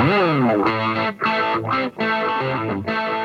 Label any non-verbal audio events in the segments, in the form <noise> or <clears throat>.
Oh, my God.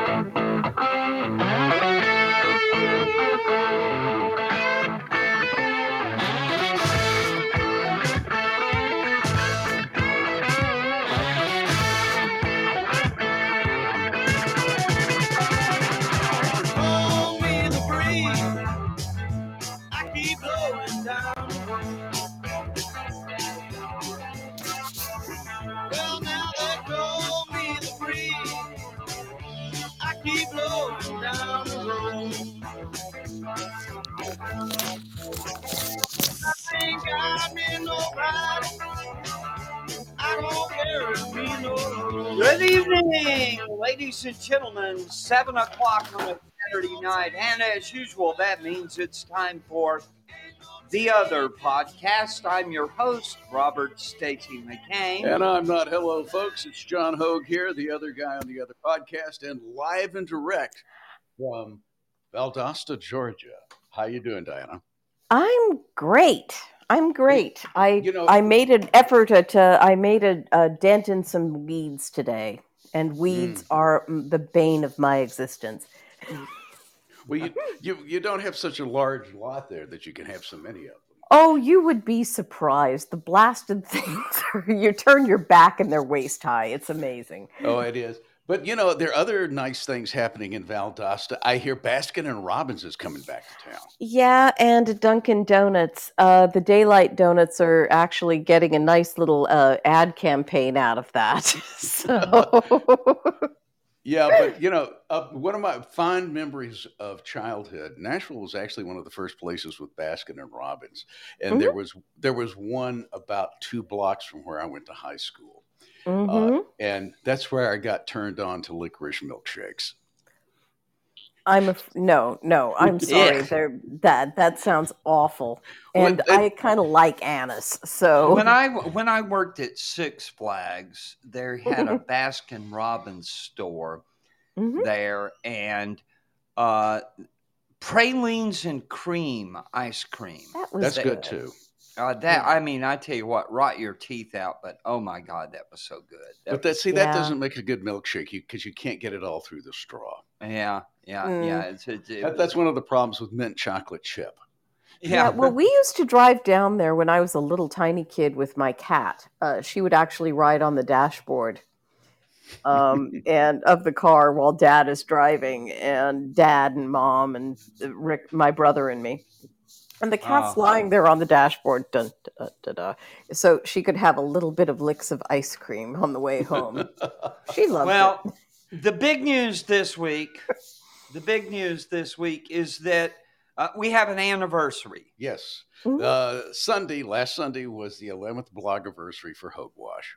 Good evening, ladies and gentlemen. Seven o'clock on a Saturday night, and as usual, that means it's time for the other podcast. I'm your host, Robert Stacy McCain. And I'm not. Hello, folks. It's John Hoge here, the other guy on the other podcast, and live and direct from Valdosta, Georgia. How you doing, Dianna? I'm great. I'm great. I You know- I made an effort at uh, I made a, a dent in some weeds today, and weeds Hmm. are mm, the bane of my existence. Well, you, you you don't have such a large lot there that you can have so many of them. Oh, you would be surprised. The blasted <laughs> things. You turn your back and they're waist high. It's amazing. Oh, it is. But you know, there are other nice things happening in Valdosta. I hear Baskin and Robbins is coming back to town. Yeah, and Dunkin' Donuts. Uh, the Daylight Donuts are actually getting a nice little uh, ad campaign out of that. <laughs> so. Yeah, but you know, uh, one of my fond memories of childhood, Nashville was actually one of the first places with Baskin and Robbins, and there was there was one about two blocks from where I went to high school, Mhm. uh, and that's where I got turned on to licorice milkshakes. I'm a, no, no. I'm <laughs> sorry. Ick. There, that that sounds awful, Well, and it- I kind of like anise. So When I when I worked at Six Flags, there had a <laughs> Baskin Robbins store Mhm. there, and uh, pralines and cream ice cream. that was That's good too. Uh, that I mean, I tell you what, rot your teeth out. But oh my God, that was so good. But that see, that Yeah. doesn't make a good milkshake because you can't get it all through the straw. yeah, yeah, Mm. yeah. It's, it's, it, That, that's one of the problems with mint chocolate chip. Yeah. Well, we used to drive down there when I was a little tiny kid with my cat. Uh, she would actually ride on the dashboard. um, <laughs> and of the car while dad is driving, and dad and mom and uh, Rick, my brother and me, and the cat's Oh. lying there on the dashboard. Dun, da, da, da. So she could have a little bit of licks of ice cream on the way home. <laughs> She loved it. Well, the big news this week, the big news this week is that uh, we have an anniversary. Yes. Mhm. Uh, Sunday, last Sunday was the 11th blog anniversary for Hogwash.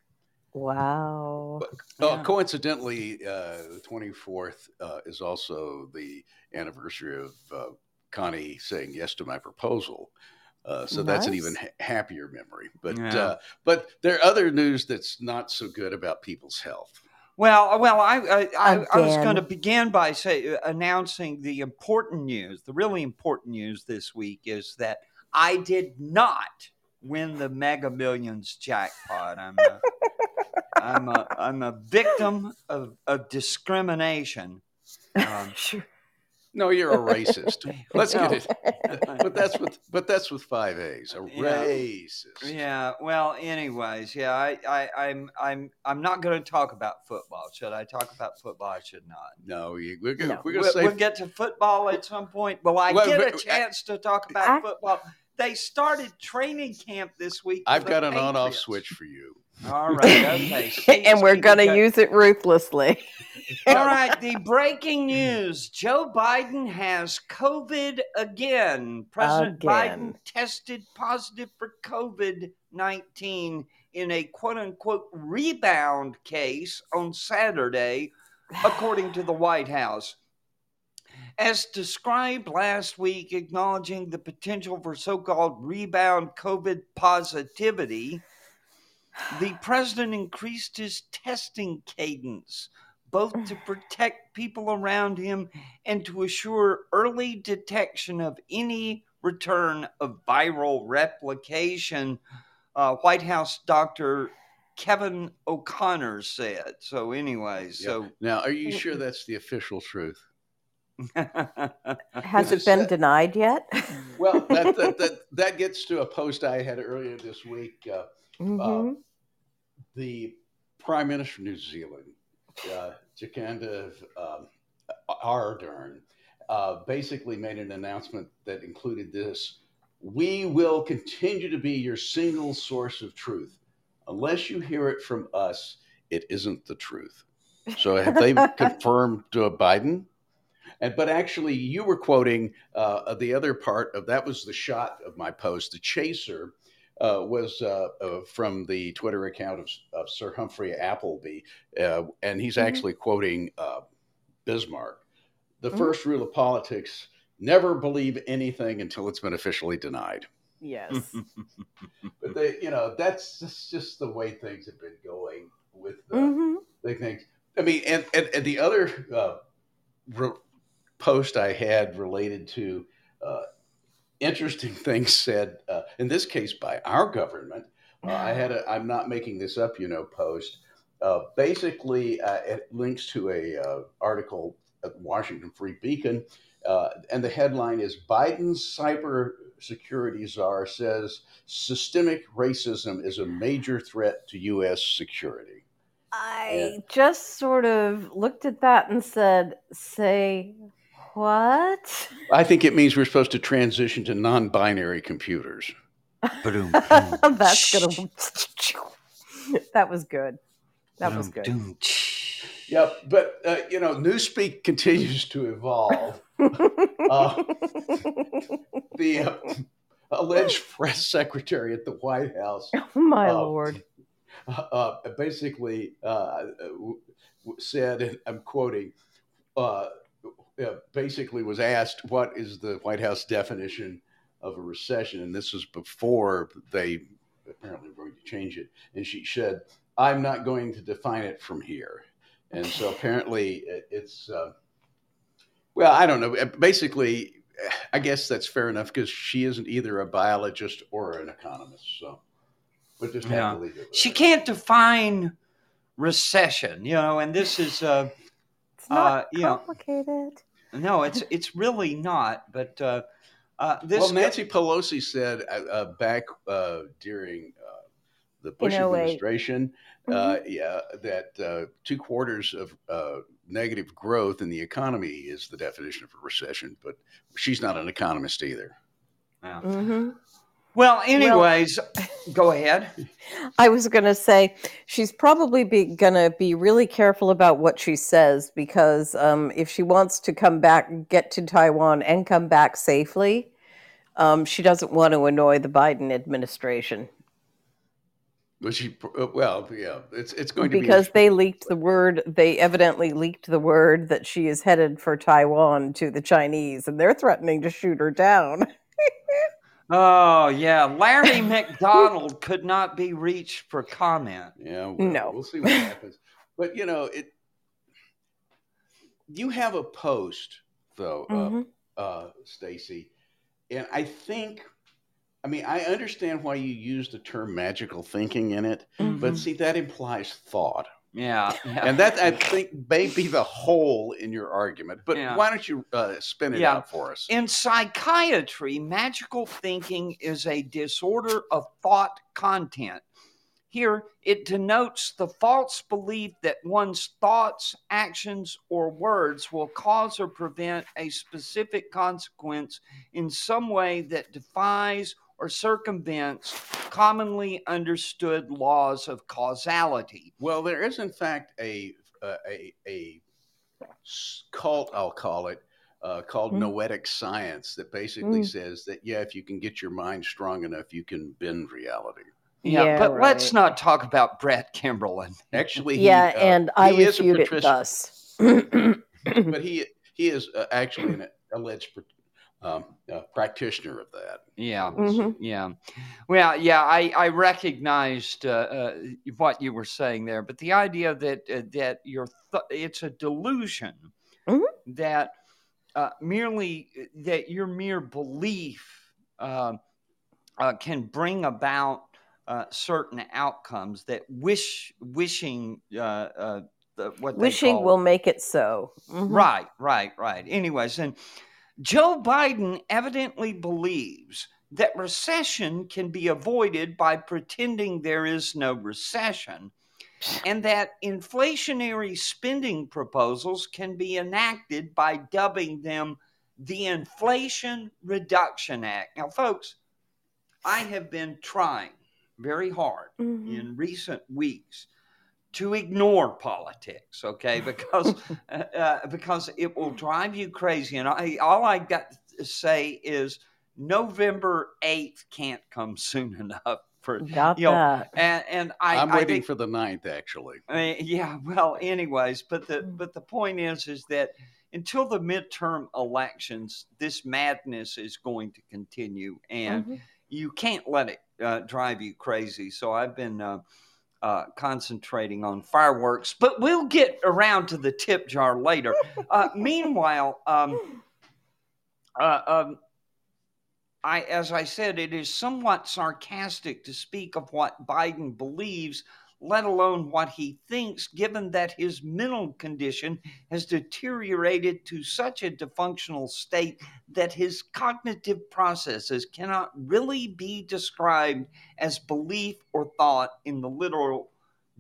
Wow. Uh, Yeah. coincidentally, uh, the 24th uh, is also the anniversary of uh, Connie saying yes to my proposal. Uh, so that's an even ha- happier memory. But Yeah. uh, but there are other news that's not so good about people's health. Well, well, I I, I, I was going to begin by say uh, announcing the important news. The really important news this week is that I did not win the Mega Millions jackpot. I'm a, I'm a I'm a victim of, of discrimination. <laughs> Um, Sure. No, you're a racist. <laughs> Let's No. get it. <laughs> But that's with but that's with five A's. A Yeah. racist. Yeah. Well, anyways, yeah, I, I, I'm, I'm, I'm not going to talk about football. Should I talk about football? I should not. No, you, we're gonna No. we're gonna We'll, say we'll get to football at some point. Will I Well, get but- a chance to talk about I- football? They started training camp this week. I've got an on-off switch for you. All right. Okay. <laughs> And we're going to use it ruthlessly. <laughs> All right. The breaking news: Joe Biden has COVID again. President Biden tested positive for COVID nineteen in a quote unquote rebound case on Saturday, according to the White House. As described last week, acknowledging the potential for so called rebound COVID positivity, the president increased his testing cadence, both to <sighs> protect people around him and to assure early detection of any return of viral replication. Uh, White House Dr. Kevin O'Connor said. So, anyway, so Now, are you sure that's the official truth? <laughs> Has it been is- denied yet? Well, that, that, <laughs> that, that gets to a post I had earlier this week. Uh, Mhm. The Prime Minister of New Zealand, uh, Jacinda um, Ardern, uh, basically made an announcement that included this We will continue to be your single source of truth. Unless you hear it from us, it isn't the truth. So have they <laughs> confirmed uh, Biden? And but actually, you were quoting uh, the other part of that was the shot of my post. The chaser uh, was uh, uh, from the Twitter account of, of Sir Humphrey Appleby, uh, and he's Mhm. actually quoting uh, Bismarck. The Mhm. first rule of politics: never believe anything until it's been officially denied. yes. <laughs> But they, you know, that's just, just the way things have been going with the, hmm the things. I mean, and and, and the other uh, re- post I had related to uh, interesting <laughs> things said, uh, in this case by our government. Uh, I had a, I'm not making this up, you know, post. Uh, basically, uh, it links to a uh, article at Washington Free Beacon, uh, and the headline is Biden's cyber security czar says systemic racism is a major threat to U.S. security. I just sort of looked at that and said, "Say what?" I think it means we're supposed to transition to non-binary computers. <laughs> That's gonna. <laughs> that was good. That was good. Ba-doom, Yep, but uh, you know, Newspeak <laughs> continues to evolve. Uh, the uh, alleged press secretary at the White House oh my uh, lord. uh, basically uh, w- w- said, and I'm quoting, uh, uh, basically was asked, "What is the White House definition of a recession?" And this was before they apparently were going to change it. And she said, "I'm not going to define it from here." And so apparently it, it's, uh, well, I don't know. Basically, I guess that's fair enough because she isn't either a biologist or an economist. So, but just Yeah. have to leave it. She that. can't define recession, you know, and this is uh It's not uh, you know, complicated. No, it's it's really not, but uh uh this well, Nancy Pelosi said uh, uh, back uh, during uh, the Bush 08. administration, uh, yeah, that uh, two quarters of uh, negative growth in the economy is the definition of a recession. But she's not an economist either. hmm Well, anyways, go ahead. I was going to say she's probably going to be really careful about what she says because um, if she wants to come back, get to Taiwan, and come back safely, um, she doesn't want to annoy the Biden administration But she, uh, well, yeah, it's it's going to be because be they leaked the word. They evidently leaked the word that she is headed for Taiwan to the Chinese, and they're threatening to shoot her down. <laughs> Oh yeah, Larry <laughs> McDonald could not be reached for comment. Yeah, well, No. we'll see what happens. But you know, it. You have a post though, Mhm. uh, uh, Stacy, and I think, I mean, I understand why you use the term magical thinking in it, but Mhm. see, that implies thought, Yeah, <laughs> yeah. and that I think may be the hole in your argument. But Yeah. why don't you uh, spin it Yeah. out for us? In psychiatry, magical thinking is a disorder of thought content. Here, it denotes the false belief that one's thoughts, actions, or words will cause or prevent a specific consequence in some way that defies or circumvents commonly understood laws of causality. Well, there is in fact a uh, a a s- cult, I'll call it, uh, called Mm. noetic science that basically Mm. says that yeah, if you can get your mind strong enough, you can bend reality. Yeah, but let's not talk about Brett Kimberlin. <laughs> Actually, he, Yeah, uh, and I he is a refute it thus. <clears throat> but he he is uh, actually an alleged pr- um, uh, practitioner of that. Yeah. Mhm. Yeah. Well, yeah, I, I recognized uh, uh, what you were saying there, but the idea that uh, that your th- it's a delusion Mhm. that uh, merely that your mere belief uh, uh, can bring about uh, certain outcomes that wish wishing uh, uh, the, what they Wishing will make it so. Mhm. Right, right, right. Anyways, and Joe Biden evidently believes that recession can be avoided by pretending there is no recession and that inflationary spending proposals can be enacted by dubbing them the Inflation Reduction Act. Now, folks, I have been trying very hard Mhm. in recent weeks to ignore politics, okay? <laughs> Because uh, uh, because it will drive you crazy. And I all I got to say is November eighth can't come <laughs> soon enough for Got you know, that. and and I I'm I waiting think- for the ninth, actually. I mean, yeah, well, anyways, but the but the point is is that until the midterm elections, this madness is going to continue, and Mhm. you can't let it uh, drive you crazy. So I've been uh, uh, concentrating on fireworks, but we'll get around to the tip jar later. <laughs> Uh, meanwhile, um, uh, um, I, as I said, it is somewhat sarcastic to speak of what Biden believes, let alone what he thinks, given that his mental condition has deteriorated to such a dysfunctional state that his cognitive processes cannot really be described as belief or thought in the literal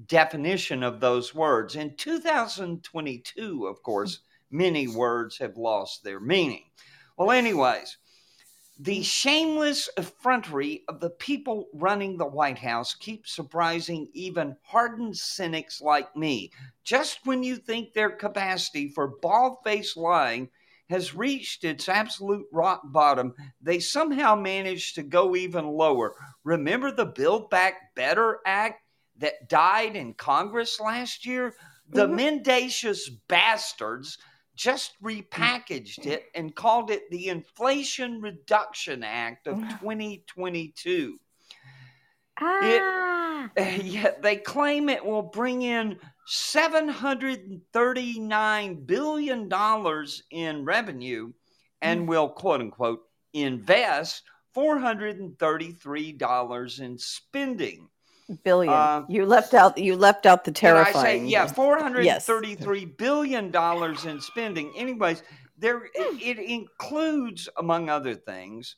definition of those words. In 2022, of course, many words have lost their meaning. Well, anyways, the shameless effrontery of the people running the White House keeps surprising even hardened cynics like me. Just when you think their capacity for bald faced lying has reached its absolute rock bottom, they somehow manage to go even lower. Remember the Build Back Better Act that died in Congress last year? The Mhm. mendacious bastards just repackaged it and called it the Inflation Reduction Act of 2022. Ah. <laughs> Yet they claim it will bring in $739 billion in revenue and will, quote unquote, invest $433 in spending. Billion. Uh, you left out. You left out the I say, terrifying. yeah, four hundred Yes. thirty-three billion dollars in spending. Anyways, there it, it includes, among other things,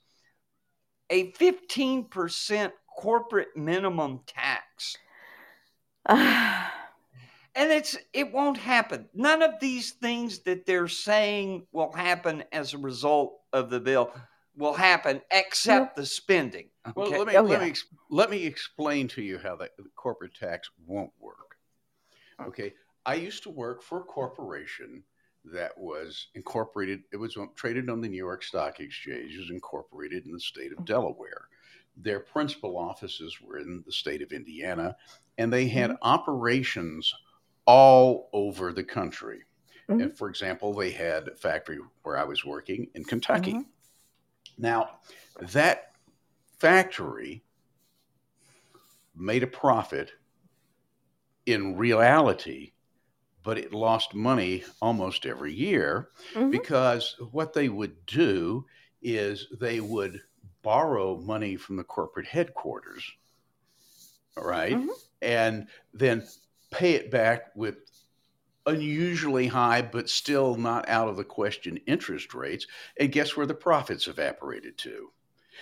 a fifteen percent corporate minimum tax, <sighs> and it's it won't happen. None of these things that they're saying will happen as a result of the bill will happen, except the spending. Well, let me Oh, let yeah. me let me explain to you how the, the corporate tax won't work. Okay, I used to work for a corporation that was incorporated. It was traded on the New York Stock Exchange. It was incorporated in the state of Delaware. Their principal offices were in the state of Indiana, and they had operations all over the country. Mhm. And for example, they had a factory where I was working in Kentucky. Mhm. Now, that factory made a profit in reality, but it lost money almost every year Mhm. because what they would do is they would borrow money from the corporate headquarters, all right, Mhm. and then pay it back with unusually high, but still not out of the question interest rates. And guess where the profits evaporated to?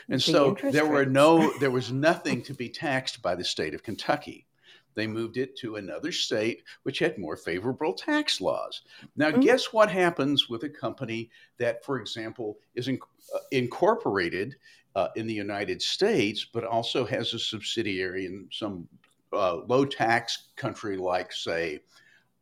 And The so there were rates. no, <laughs> there was nothing to be taxed by the state of Kentucky. They moved it to another state which had more favorable tax laws. Now, Mhm. guess what happens with a company that, for example, is in, uh, incorporated uh, in the United States, but also has a subsidiary in some uh, low tax country like, say,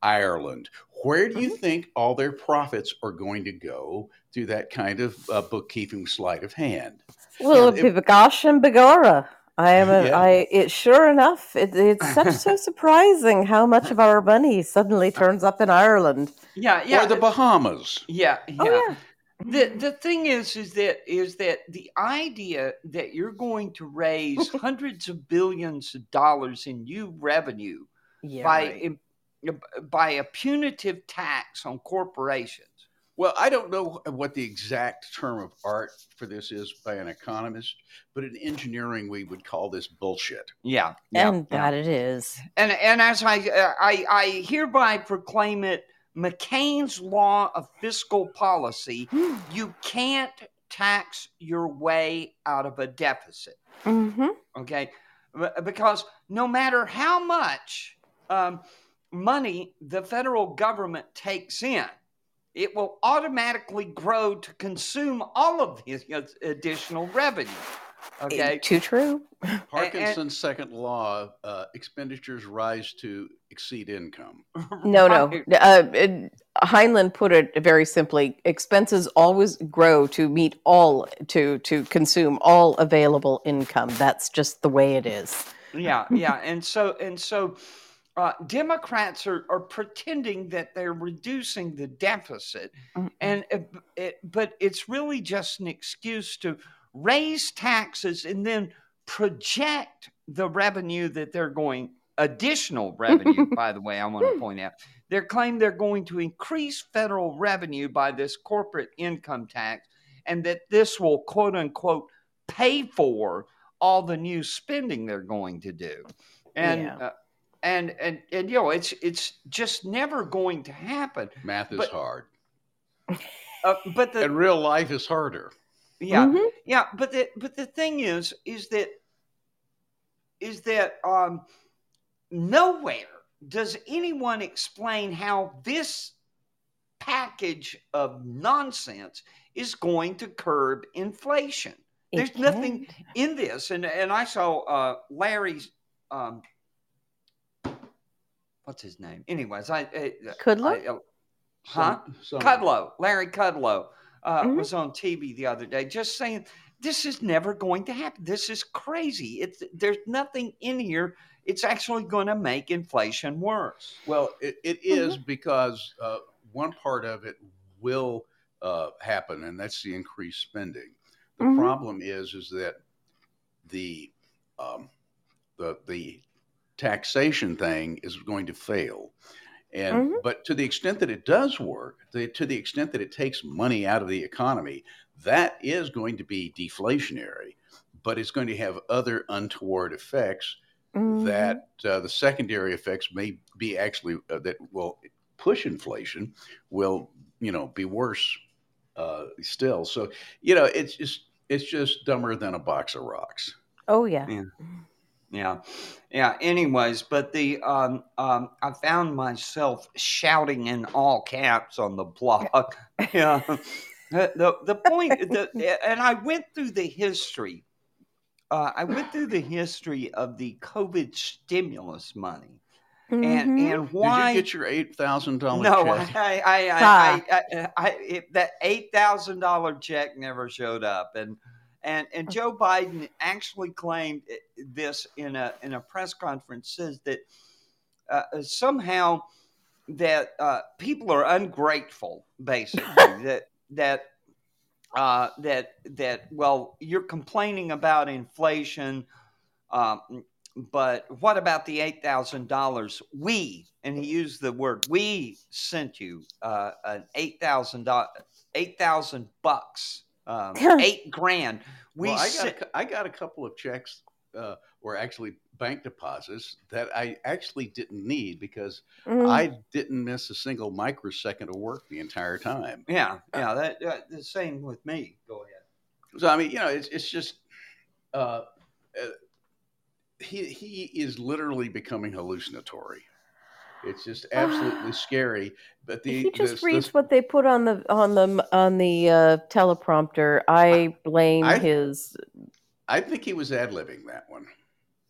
Ireland. Where do you Mhm. think all their profits are going to go through that kind of uh, bookkeeping sleight of hand? Well, And it- Bigosh and Begora. I am a, Yeah. I, it sure enough, it, it's such so <laughs> surprising how much of our money suddenly turns up in Ireland. yeah, yeah, Or the Bahamas? yeah, yeah. Oh yeah. the the thing is is that is that the idea that you're going to raise <laughs> hundreds of billions of dollars in new revenue Yeah. by right. Im- by a punitive tax on corporations Well, I don't know what the exact term of art for this is by an economist, but in engineering we would call this bullshit. Yeah, yeah, and yeah. that it is. And and as I uh, I I hereby proclaim it, McCain's law of fiscal policy: <gasps> you can't tax your way out of a deficit. hmm Okay, because no matter how much um, money the federal government takes in, it will automatically grow to consume all of his additional revenue. Okay, Too true. <laughs> Parkinson's second law: uh, expenditures rise to exceed income. <laughs> No, no. Uh, it- Heinlein put it very simply: expenses always grow to meet all to to consume all available income. That's just the way it is. yeah yeah and so and so uh, democrats are, are pretending that they're reducing the deficit Mm-mm. and it, it, but it's really just an excuse to raise taxes and then project the revenue that they're going additional revenue <laughs> by the way i want to point out they claim they're going to increase federal revenue by this corporate income tax and that this will quote unquote pay for all the new spending they're going to do and Yeah. uh, and and and you know it's it's just never going to happen Math is But- hard, uh, but the and real life is harder. yeah Mhm. yeah but the but the thing is is that is that um nowhere does anyone explain how this package of nonsense is going to curb inflation It There's nothing- can't. in this and and i saw uh larry's um what's his name anyways i, I Kudlow? I- uh, Huh? Some- some- Kudlow, Larry Kudlow, uh, Mhm. was on TV the other day, just saying this is never going to happen. This is crazy. It's there's nothing in here. It's actually going to make inflation worse. Well, it, it is because uh, one part of it will uh, happen, and that's the increased spending. The Mhm. problem is, is that the um, the the taxation thing is going to fail, and Mhm. but to the extent that it does work, the, to the extent that it takes money out of the economy, that is going to be deflationary, but it's going to have other untoward effects Mhm. that uh, the secondary effects may be actually uh, that will push inflation will you know be worse uh, still so you know it's just it's just dumber than a box of rocks Oh yeah. Yeah, yeah. Yeah anyways, but the um um I found myself shouting in all caps on the blog. <laughs> yeah. The, the the point the and I went through the history. Uh, I went through the history of the COVID stimulus money and Mhm. and why did you get your eight thousand dollar no, check I, I, I, Ha. I, I, I it, that eight thousand dollar check never showed up, and and and Joe Biden actually claimed this in a in a press conference. Says that uh, somehow that uh, people are ungrateful, basically <laughs> that that. Uh, that that well, you're complaining about inflation, um, but what about the eight thousand dollars? We and he used the word we sent you uh, an eight thousand eight thousand bucks, um, <laughs> eight grand. We well, I got, sent, a, got a couple of checks uh, or actually bank deposits that I actually didn't need because Mm. I didn't miss a single microsecond of work the entire time. yeah yeah that, that the same with me. Go ahead. So I mean, you know, it's it's just uh, uh, he he is literally becoming hallucinatory. It's just <sighs> absolutely scary. But the he just this- reads this- what they put on the on the on the uh, teleprompter. I blame I- his. I think he was ad libbing that one.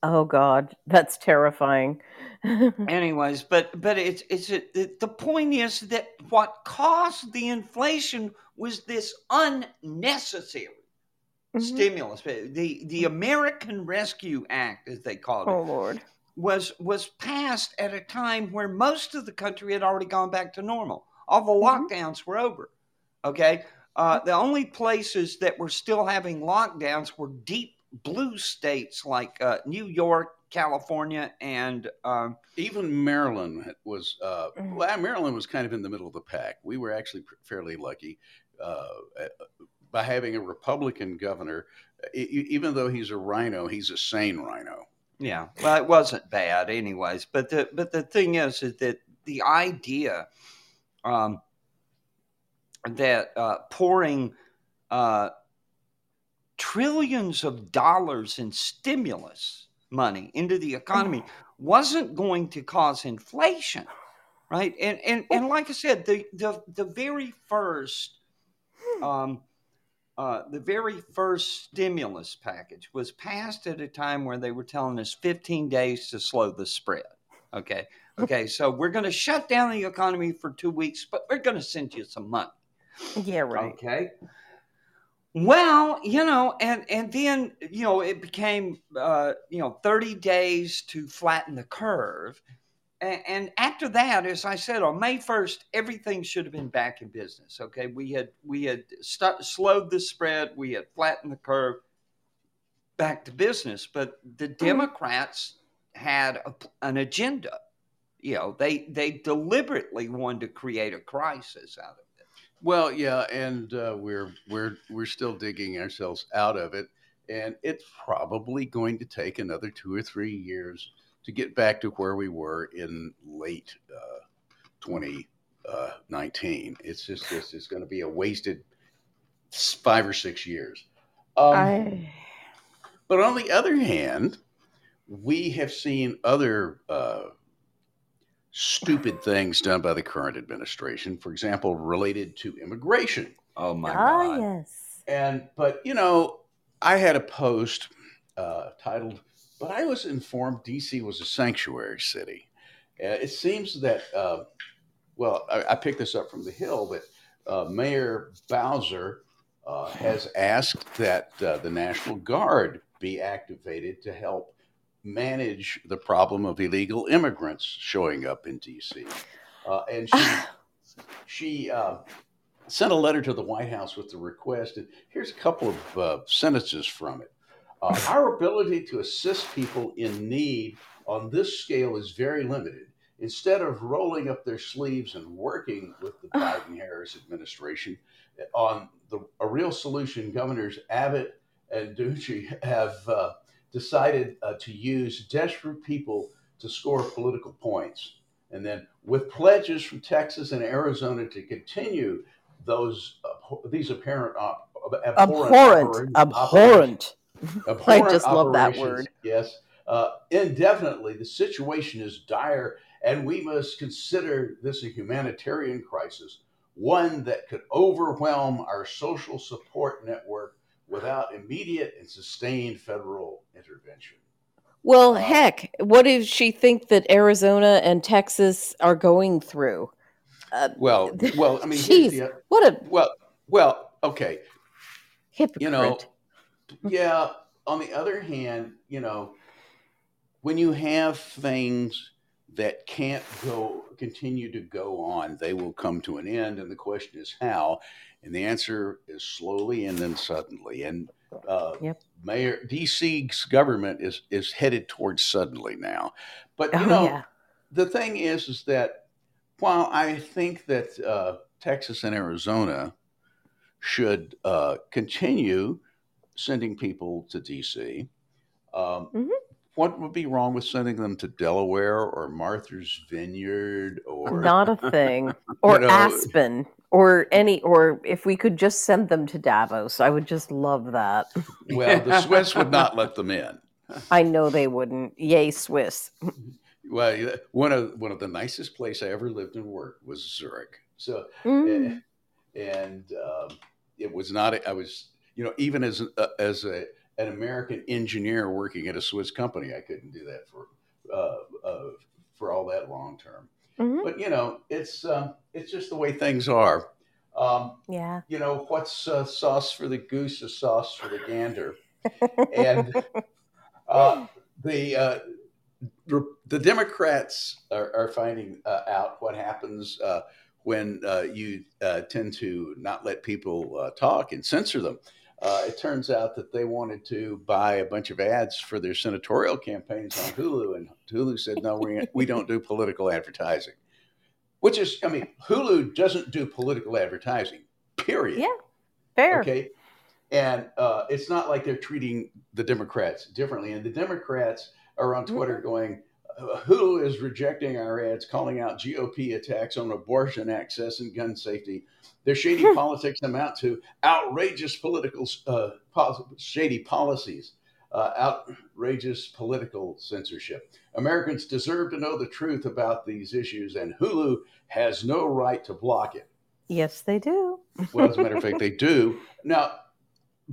Oh God, that's terrifying. <laughs> Anyways, but but it's it's a, the, the point is that what caused the inflation was this unnecessary Mhm. stimulus. The the American Rescue Act, as they called it, Oh Lord. Was was passed at a time where most of the country had already gone back to normal. All the Mhm. lockdowns were over. Okay, uh, the only places that were still having lockdowns were deep blue states like uh, New York, California, and um, even Maryland was. Uh, Mm. well, Maryland was kind of in the middle of the pack. We were actually fairly lucky uh, by having a Republican governor. Even though he's a rhino, he's a sane rhino. Yeah, well, it wasn't bad, anyways. But the but the thing is, is that the idea um, that uh, pouring uh, trillions of dollars in stimulus money into the economy wasn't going to cause inflation, right? And and and like I said, the the the very first um, uh, the very first stimulus package was passed at a time where they were telling us 15 days to slow the spread. Okay. Okay. So we're going to shut down the economy for two weeks, but we're going to send you some money. Yeah, right. Okay. Well, you know, and and then you know it became uh, you know 30 days to flatten the curve. And, and after that, as I said, on May 1st, everything should have been back in business. Okay, we had we had st- slowed the spread, we had flattened the curve, back to business. But the Democrats had a, an agenda. You know, they they deliberately wanted to create a crisis out of it. Well, yeah, and uh, we're we're we're still digging ourselves out of it, and it's probably going to take another two or three years to get back to where we were in late uh, 2019. It's just it's, it's going to be a wasted five or six years. Um, I, but on the other hand, we have seen other uh, stupid things done by the current administration. For example, related to immigration. Oh my ah, God! yes. And but you know, I had a post uh, titled, "But I was informed DC was a sanctuary city." Uh, it seems that, uh, well, I, I picked this up from the Hill that uh, Mayor Bowser uh, has asked that uh, the National Guard be activated to help manage the problem of illegal immigrants showing up in DC. Uh, and she <sighs> she uh, sent a letter to the White House with the request. And here's a couple of uh, sentences from it. Uh, Our ability to assist people in need on this scale is very limited. Instead of rolling up their sleeves and working with the <sighs> Biden Harris administration on the, a real solution, Governors Abbott and Ducey have uh, decided uh, to use desperate people to score political points. And then, with pledges from Texas and Arizona to continue those abhor- these apparent op- abhorrent Abhorrent. operations- Abhorrent. Abhorrent <laughs> just love that word. Yes, uh, indefinitely. The situation is dire, and we must consider this a humanitarian crisis, one that could overwhelm our social support network without immediate and sustained federal intervention. Well, Uh, heck, what does she think that Arizona and Texas are going through? Uh, Well, well, I mean, Jeez. the- what a well, well, okay. hypocrite. you know yeah on the other hand you know when you have things that can't go continue to go on they will come to an end and the question is how and the answer is slowly and then suddenly and uh, Yep. mayor dc's government is is headed towards suddenly now but you oh, know yeah. the thing is is that while i think that uh, texas and arizona should uh, continue sending people to DC. Um, Mhm. What would be wrong with sending them to Delaware or Martha's Vineyard or <laughs> Not a thing. <laughs> Or know- Aspen. Or any, or if we could just send them to Davos, I would just love that. well, the <laughs> Swiss would not let them in. I know they wouldn't. Yay, Swiss. Well, one of one of the nicest place I ever lived and worked was Zurich. So Mm. and um, it was not. I was, you know, even as a, as a an American engineer working at a Swiss company, I couldn't do that for uh, uh, for all that long term. Mhm. But you know, it's um, it's just the way things are. Um, Yeah. you know, what's uh, sauce for the goose is sauce for the gander, <laughs> and uh, the uh, re- the Democrats are, are finding uh, out what happens uh, when uh, you uh, tend to not let people uh, talk and censor them. Uh, it turns out that they wanted to buy a bunch of ads for their senatorial campaigns on Hulu, and Hulu said, "No, we we don't do political advertising." Which is, I mean, Hulu doesn't do political advertising. Period. Yeah, fair. Okay. And uh, it's not like they're treating the Democrats differently. And the Democrats are on Twitter Mm-hmm. going, Hulu is rejecting our ads, calling out GOP attacks on abortion access and gun safety. Their shady <laughs> politics amount to outrageous political, uh, shady policies, uh, outrageous political censorship. Americans deserve to know the truth about these issues, and Hulu has no right to block it. Yes, they do. Well, as a matter of fact, <laughs> they do. Now,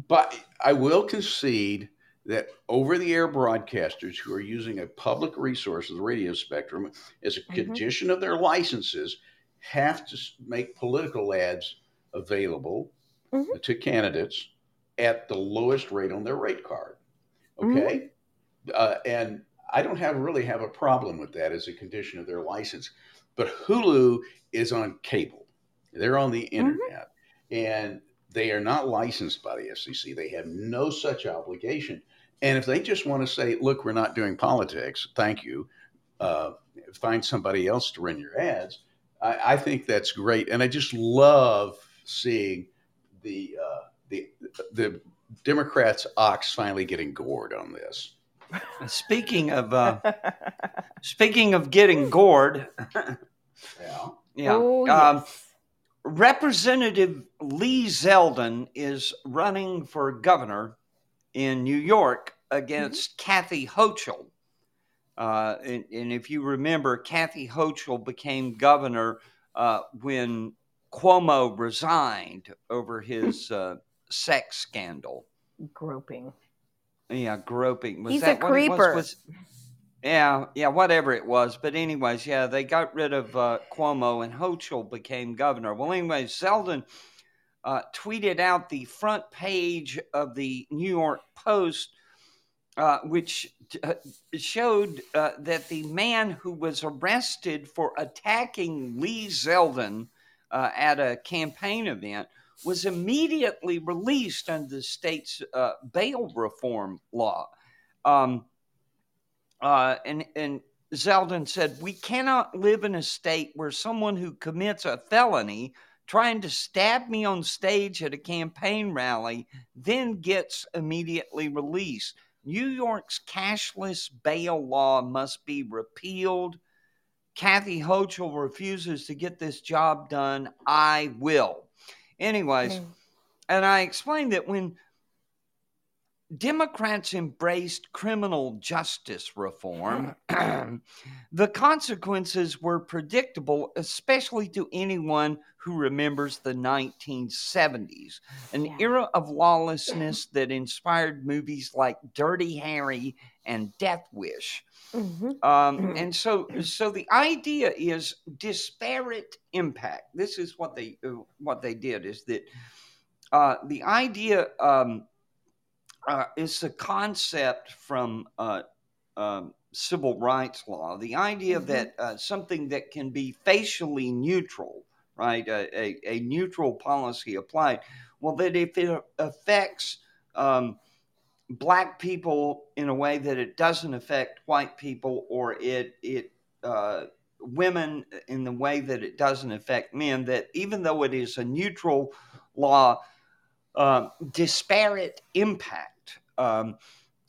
but I will concede that over the air broadcasters who are using a public resource, the radio spectrum, as a Mhm. condition of their licenses, have to make political ads available Mhm. to candidates at the lowest rate on their rate card. Okay. Uh, and I don't have really have a problem with that as a condition of their license. But Hulu is on cable. They're on the internet. And they are not licensed by the FCC. They have no such obligation. And if they just want to say, look, we're not doing politics, thank you, uh, find somebody else to run your ads, I, I think that's great. And I just love seeing the, uh, the, the Democrats' ox finally getting gored on this. Speaking of uh, speaking of getting gored, Yeah. yeah, Oh, um, yes. Representative Lee Zeldin is running for governor in New York against Kathy Hochul. Uh, and, and if you remember, Kathy Hochul became governor uh, when Cuomo resigned over his <laughs> uh, sex scandal. Groping. Yeah, groping. Was He's a it was? creeper. Was- yeah, yeah, whatever it was. But anyways, yeah, they got rid of uh, Cuomo and Hochul became governor. Well, anyways, Zeldin uh, tweeted out the front page of the New York Post, uh, which uh, showed uh, that the man who was arrested for attacking Lee Zeldin uh, at a campaign event was immediately released under the state's uh, bail reform law. Um, uh, and, and Zeldin said, We cannot live in a state where someone who commits a felony trying to stab me on stage at a campaign rally then gets immediately released. New York's cashless bail law must be repealed. Kathy Hochul refuses to get this job done. I will. Anyways, Mm. and I explained that when Democrats embraced criminal justice reform, <clears throat> the consequences were predictable, especially to anyone who remembers the 1970s, an Yeah. era of lawlessness that inspired movies like Dirty Harry and Death Wish. Mhm. Um, and so, so the idea is disparate impact. This is what they uh, what they did is that uh, the idea um, uh, is a concept from uh, um, civil rights law. The idea Mhm. that uh, something that can be facially neutral, right, a, a, a neutral policy applied. Well, that if it affects um, black people in a way that it doesn't affect white people, or it it uh, women in the way that it doesn't affect men, that even though it is a neutral law, uh, disparate impact um,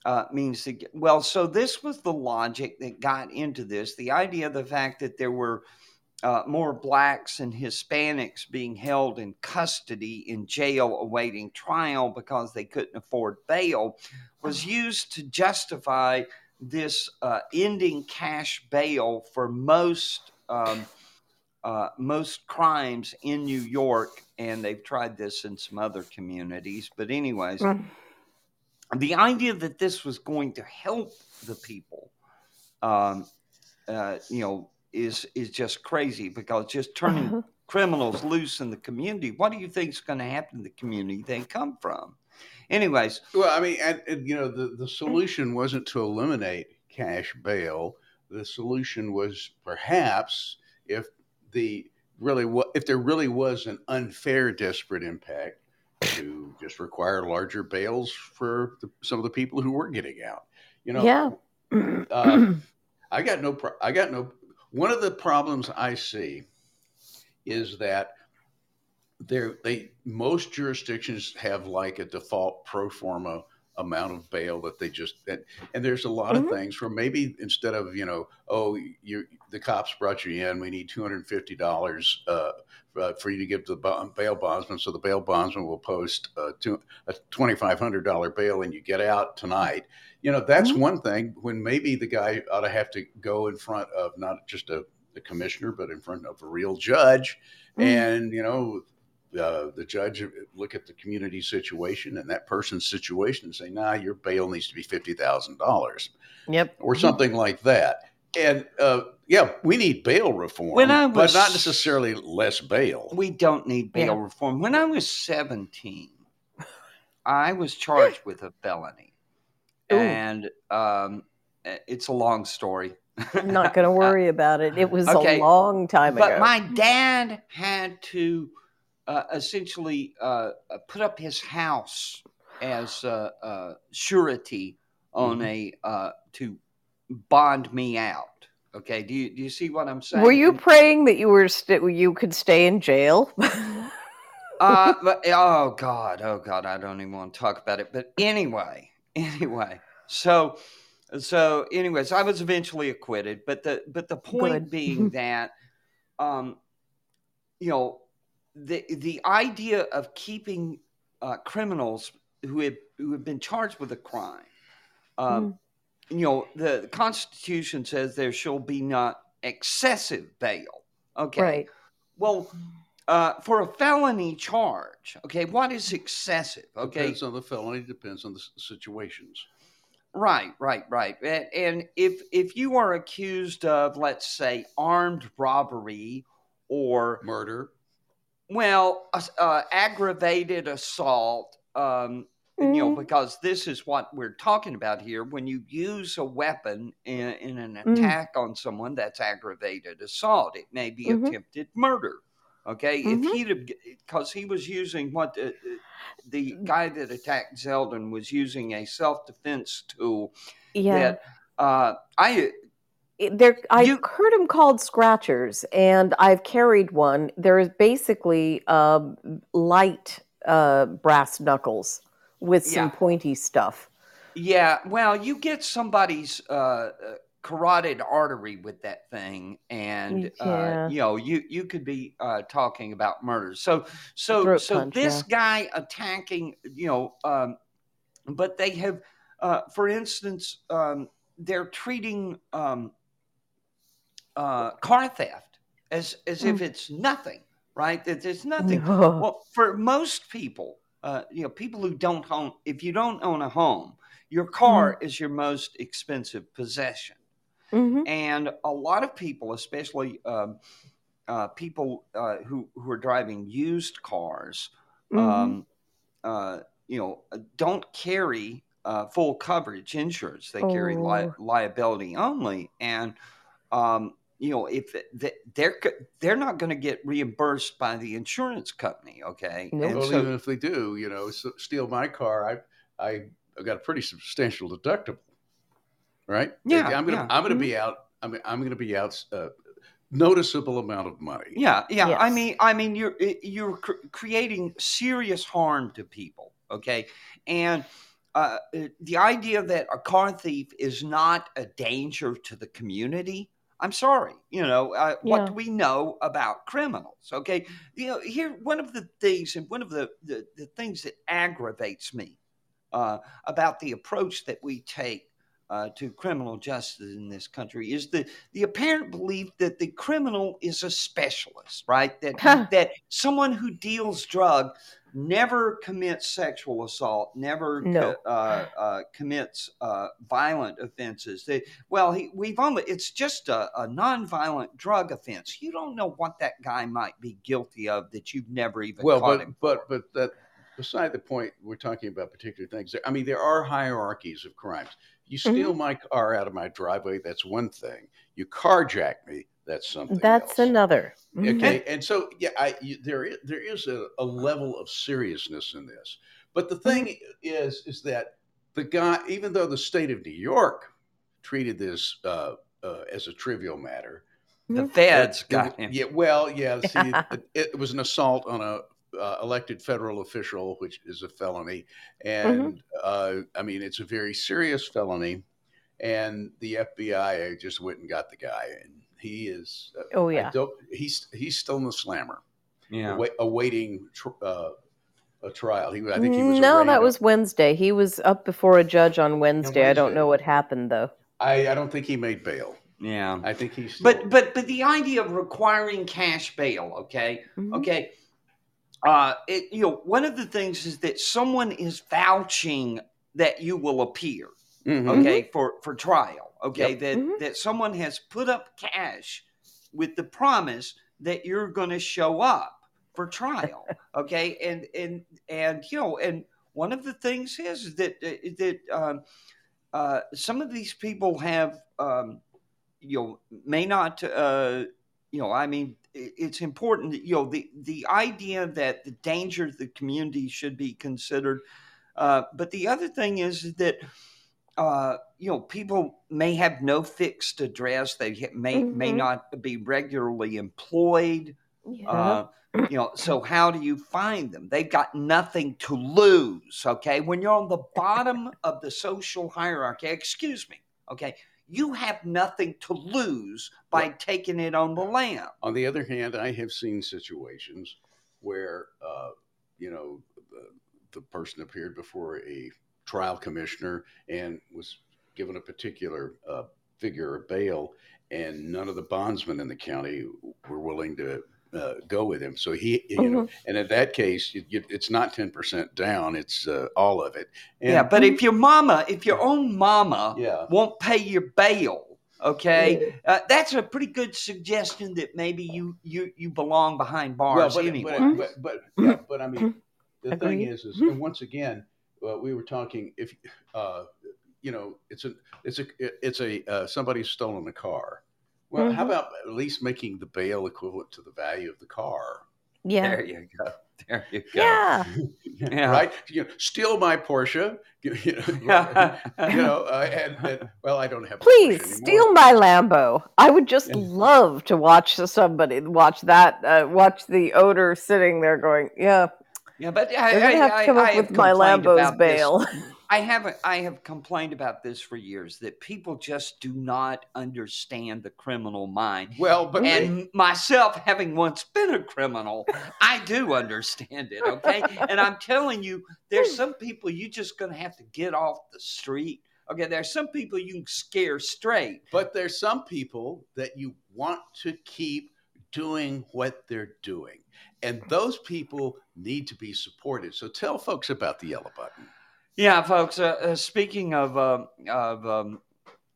uh, means that, well, so this was the logic that got into this. The idea of the fact that there were uh, more blacks and Hispanics being held in custody in jail awaiting trial because they couldn't afford bail was <sighs> used to justify this uh, ending cash bail for most um, uh, most crimes in New York, and they've tried this in some other communities. But anyways, Mm. The idea that this was going to help the people, um, uh, you know, is is just crazy because just turning criminals loose in the community, what do you think is going to happen to the community they come from? Anyways, Well, I mean, and, and, you know, the, the solution wasn't to eliminate cash bail. The solution was perhaps if the really if there really was an unfair disparate impact to just require larger bails for the, some of the people who were getting out. You know, yeah. uh, I got no. Pro- I got no. One of the problems I see is that there they most jurisdictions have like a default pro forma amount of bail that they just and, and there's a lot Mhm. of things where maybe instead of you know oh you the cops brought you in we need two hundred and fifty dollars uh, uh, for you to give to the bail bondsman so the bail bondsman will post uh, two, a twenty five hundred dollar bail and you get out tonight you know that's Mhm. one thing when maybe the guy ought to have to go in front of not just a the commissioner but in front of a real judge Mhm. and you know uh, the judge look at the community situation and that person's situation and say, "Nah, your bail needs to be fifty thousand dollars Yep. or something like that." And uh, yeah, we need bail reform, When I but not necessarily less bail. We don't need bail Yeah. reform. When I was 17, I was charged with a felony. Ooh. And um, it's a long story. I'm not going to worry about it. It was <laughs> Okay, a long time but ago. But my dad had to uh, essentially uh, uh, put up his house as uh, uh, surety on a uh, to bond me out. Okay, do you do you see what I'm saying? Were you praying that you were st- you could stay in jail? uh, <laughs> but, oh God, oh God, I don't even want to talk about it. But anyway, <laughs> anyway, so so anyways, I was eventually acquitted. But the but the point Good. being <laughs> that, um, you know, the the idea of keeping uh, criminals who have who have been charged with a crime, um, you know, the, the Constitution says there shall be not excessive bail. Okay. Right. Well, uh, for a felony charge, okay, what is excessive? Okay, Depends on the felony. Depends on the situations. right, right, right. And, and if if you are accused of, let's say, armed robbery or Murder. Well, uh, uh, aggravated assault, um, you know, Mhm. because this is what we're talking about here. When you use a weapon in, in an Mm. attack on someone, that's aggravated assault. It may be Mhm. attempted murder. Okay, if he'd have, because he was using what the, the guy that attacked Zeldin was using a self defense tool Yeah. that uh, I there I've You- heard them called scratchers and I've carried one. There is basically um, light uh, brass knuckles with some Yeah. pointy stuff. Yeah, well, you get somebody's uh, uh, carotid artery with that thing, and uh, Yeah. you know you you could be uh, talking about murder. So so Throat so punch, this yeah. guy attacking, you know, um, but they have, uh, for instance, um, they're treating um, uh, car theft as as if it's nothing, right? That there's nothing. No. Well, for most people, uh, you know, people who don't own, if you don't own a home, your car is your most expensive possession. Mhm. And a lot of people, especially um, uh, people uh, who, who are driving used cars, Mhm. um, uh, you know, don't carry uh, full coverage insurance. They carry li- Oh. liability only. And, um, you know, if they're they're not going to get reimbursed by the insurance company, okay? Nope. And Well, so- even if they do, you know, s steal my car, I I I got a pretty substantial deductible, right? Yeah, I'm gonna yeah. I'm gonna be out. I mean, I'm gonna be out uh, noticeable amount of money. Yeah, yeah. I mean, I mean, you're you're cr- creating serious harm to people. Okay, and uh, the idea that a car thief is not a danger to the community. I'm sorry. You know uh, what do we know about criminals? Okay, you know here one of the things and one of the the, the things that aggravates me uh, about the approach that we take uh, to criminal justice in this country is the the apparent belief that the criminal is a specialist, right? That <laughs> that someone who deals drug never commits sexual assault, never co- No. uh, uh, commits uh, violent offenses. They, well, he, we've only it's just a, a nonviolent drug offense. You don't know what that guy might be guilty of that you've never even Well, caught but him. but for. but that beside the point, we're talking about particular things. I mean, there are hierarchies of crimes. You Mm-hmm. steal my car out of my driveway, that's one thing. You carjack me, that's something. That's else. another. Mhm. Okay, and so yeah, I, you, there is, there is a, a level of seriousness in this, But the thing is, is that the guy, even though the state of New York treated this uh, uh, as a trivial matter, The feds it- got it- him. Yeah, well, yeah. <laughs> See, it, it was an assault on a uh, elected federal official, which is a felony, and uh, I mean it's a very serious felony. And the FBI just went and got the guy, and he is. Uh, Oh I yeah. don't, he's he's still in the slammer, Yeah. await, awaiting tr- uh, a trial. He, I think he was. no, that on- was Wednesday. He was up before a judge on Wednesday. I don't know what happened though. I, I don't think he made bail. Yeah. I think he's. Still, But but but the idea of requiring cash bail, okay, Mhm. okay, uh, it, you know, one of the things is that someone is vouching that you will appear, Mhm. okay, for for trial, okay, Yep. that Mhm. that someone has put up cash with the promise that you're going to show up for trial, <laughs> okay, and and and you know, and one of the things is that that um, uh, some of these people have. Um, you know may not uh you know i mean it's important that you know the the idea that the danger to the community should be considered uh but the other thing is that uh you know people may have no fixed address they may may Mhm. not be regularly employed Yeah. uh, you know, so how do you find them? They've got nothing to lose. Okay, when you're on the bottom of the social hierarchy, excuse me. Okay, you have nothing to lose by taking it on the lam. On the other hand, I have seen situations where, uh, you know, the, the person appeared before a trial commissioner and was given a particular uh, figure of bail, and none of the bondsmen in the county were willing to uh, go with him. So he, you know, and in that case, it's not ten percent down; it's uh, all of it. And, yeah, but if your mama, if your own mama yeah, won't pay your bail, okay, uh, that's a pretty good suggestion that maybe you you you belong behind bars but, anyway. but, but, but, yeah, but I mean, the thing is, is and once again, uh, we were talking. If uh, you know, it's a, it's a, it's a uh, somebody's stolen a car. Well, how Mhm. about at least making the bail equivalent to the value of the car? yeah. There you go. There you go. Yeah. <laughs> Yeah. Right? You know, steal my Porsche. <laughs> You know, <laughs> you know uh, and, and well, I don't have. a Please Porsche steal my Lambo. I would just Yeah. love to watch somebody watch that, uh, watch the odor sitting there going, yeah, Yeah, but I, I- have to I- come I up have with my complained Lambo's about this. bail. <laughs> I haven't. I have complained about this for years that people just do not understand the criminal mind. Well, but they- And myself, having once been a criminal, I do understand it. Okay, and I'm telling you, there's some people you just gonna have to get off the street. Okay, there's some people you can scare straight. But there's some people that you want to keep doing what they're doing. And those people need to be supported. So tell folks about the yellow button. Yeah, folks. Uh, uh, speaking of um of um,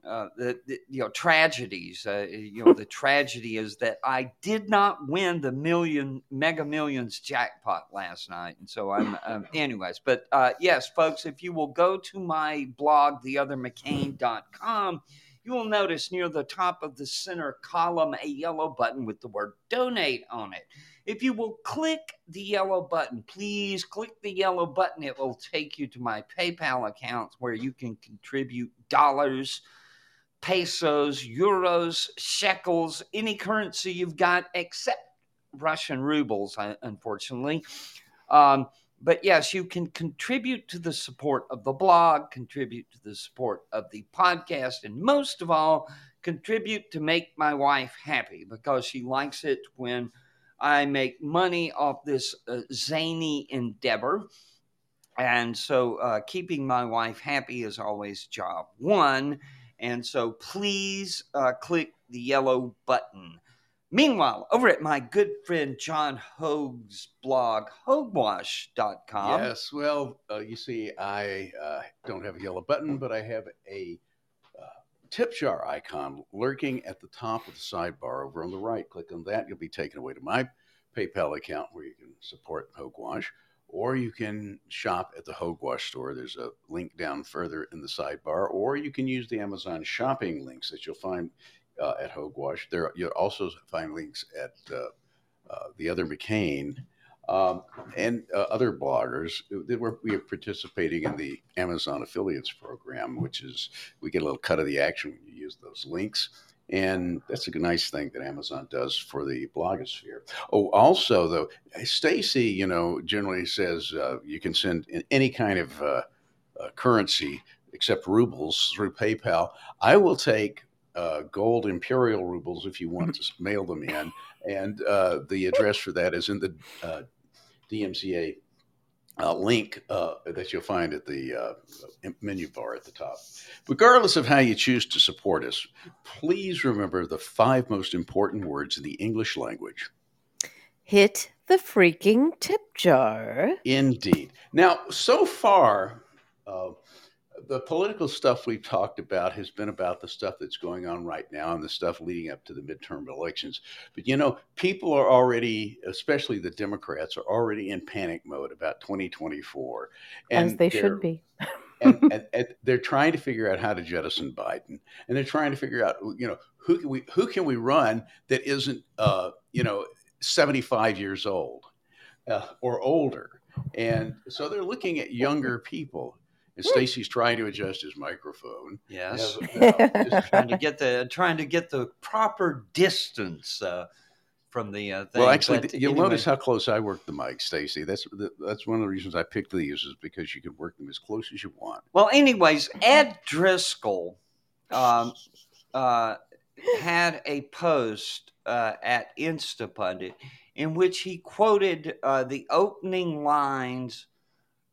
uh, the, the you know tragedies, uh, you know the <laughs> tragedy is that I did not win the million Mega Millions jackpot last night, and so I'm <laughs> um, anyways. But uh, yes, folks, if you will go to my blog, theothermccain.com, you will notice near the top of the center column a yellow button with the word donate on it. If you will click the yellow button, please click the yellow button. It will take you to my PayPal account where you can contribute dollars, pesos, euros, shekels, any currency you've got except Russian rubles, uh, unfortunately. Um, but yes, you can contribute to the support of the blog, contribute to the support of the podcast, and most of all, contribute to make my wife happy because she likes it when I make money off this uh, zany endeavor. And so, uh, keeping my wife happy is always job one. And so, please uh, click the yellow button. Meanwhile, over at my good friend John Hoge's blog, hogewash.com. yes, well, uh, you see, I uh, don't have a yellow button, but I have a tip jar icon lurking at the top of the sidebar over on the right. Click on that, you'll be taken away to my PayPal account where you can support Hogewash, Or you can shop at the Hogewash store. There's a link down further in the sidebar. Or you can use the Amazon shopping links that you'll find uh, at Hogewash. There, you'll also find links at uh, uh, the other McCain. Um, and uh, other bloggers that were we are participating in the Amazon affiliates program, which is we get a little cut of the action when you use those links. And that's a nice thing that Amazon does for the blogosphere. Oh, also though, Stacy, you know, generally says uh, you can send in any kind of uh, uh, currency except rubles through PayPal. I will take uh, gold imperial rubles if you want to <laughs> mail them in, and uh, the address for that is in the uh, DMCA uh, link uh, that you'll find at the uh, menu bar at the top. Regardless of how you choose to support us, please remember the five most important words in the English language. Hit the freaking tip jar. Indeed. Now, so far, uh, the political stuff we've talked about has been about the stuff that's going on right now and the stuff leading up to the midterm elections. But you know, people are already, especially the Democrats, are already in panic mode about 2024, and As they should be. <laughs> and, and, <laughs> and, they're trying to figure out how to jettison Biden, and they're trying to figure out, you know, who can we who can we run that isn't, uh, you know, 75 years old uh, or older. And so they're looking at younger people and Stacy's trying to adjust his microphone. Yes, <laughs> trying to get the trying to get the proper distance uh, from the uh, thing. Well, actually, but you'll anyway. notice how close I work the mic, Stacy. That's that's one of the reasons I picked these is because you can work them as close as you want. Well, anyways, Ed Driscoll um, uh, had a post uh, at Instapundit in which he quoted uh, the opening lines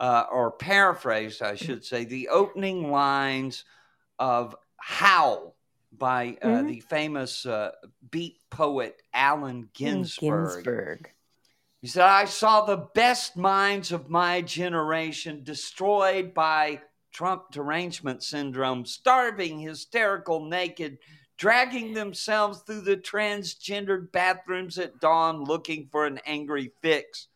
uh, or paraphrased, I should say, the opening lines of Howl by uh, mm-hmm. the famous uh, beat poet Allen Ginsberg. Ginsberg. He said, I saw the best minds of my generation destroyed by Trump derangement syndrome, starving, hysterical, naked, dragging themselves through the transgendered bathrooms at dawn looking for an angry fix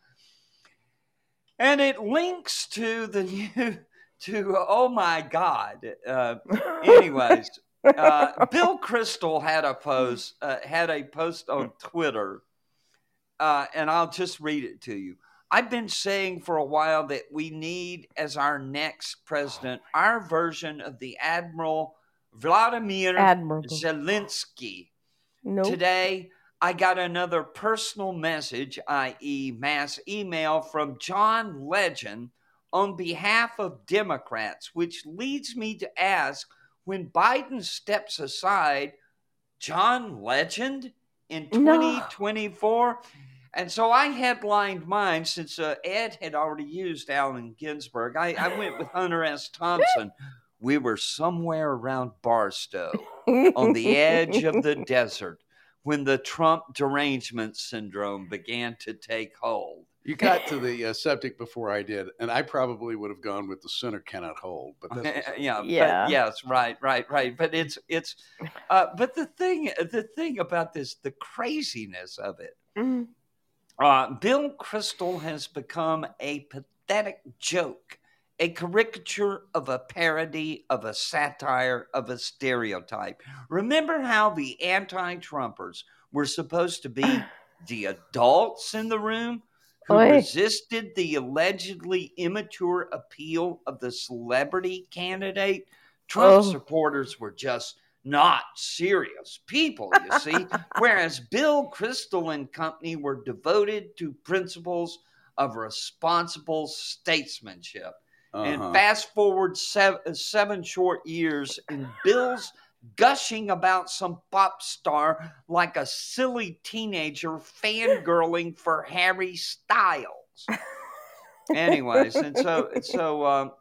and it links to the <laughs> new to oh my god uh, anyways uh, bill Kristol had a post uh, had a post on twitter uh, and i'll just read it to you i've been saying for a while that we need as our next president our version of the admiral vladimir Admirable. zelensky nope. today I got another personal message, i.e., mass email from John Legend on behalf of Democrats, which leads me to ask when Biden steps aside, John Legend in 2024? No. And so I headlined mine since uh, Ed had already used Allen Ginsberg. I, I went with Hunter S. Thompson. we were somewhere around Barstow on the <laughs> edge of the desert when the Trump derangement syndrome began to take hold. You got to the uh, subject before I did, and I probably would have gone with the center cannot hold. But yeah, <laughs> yeah, but yes, right, right, right. But it's it's, uh, but the thing the thing about this, the craziness of it. Mm. Uh, Bill Kristol has become a pathetic joke a caricature of a parody, of a satire, of a stereotype. Remember how the anti Trumpers were supposed to be <sighs> the adults in the room who Oy. resisted the allegedly immature appeal of the celebrity candidate? Trump oh. supporters were just not serious people, you see. <laughs> Whereas Bill Kristol and company were devoted to principles of responsible statesmanship. Uh-huh. And fast forward seven, seven short years, and Bill's gushing about some pop star like a silly teenager fangirling for Harry Styles. <laughs> Anyways, and so and so um,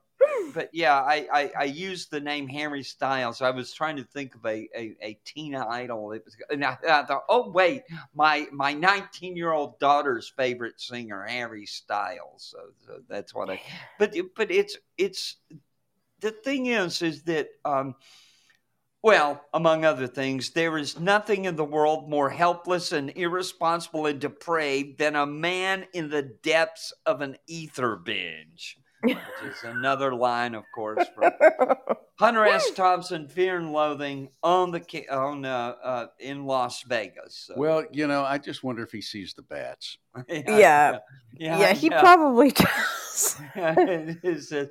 but yeah, I, I, I used the name Harry Styles. I was trying to think of a, a, a Tina Idol. It was, and I, I thought, oh wait, my my 19 year old daughter's favorite singer, Harry Styles. So, so, that's what I. But but it's it's the thing is is that um, well, among other things, there is nothing in the world more helpless and irresponsible and depraved than a man in the depths of an ether binge. Which is another line, of course, from Hunter S. <laughs> Thompson, Fear and Loathing on the on uh, uh, in Las Vegas. So, Well, you know, I just wonder if he sees the bats. <laughs> Yeah. yeah, yeah, he probably does. it is, uh,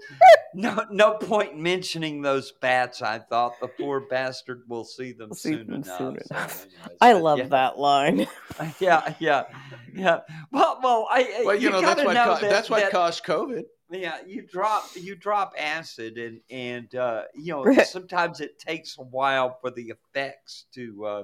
no, no point mentioning those bats. I thought the poor bastard will see them See soon them enough. soon So anyways, I but love yeah, that line. <laughs> Yeah, yeah, yeah. Well, well, I. Well, you, know, that's know ca- that- that's why that- caused COVID. Yeah you drop you drop acid and and uh you know Right. sometimes it takes a while for the effects to uh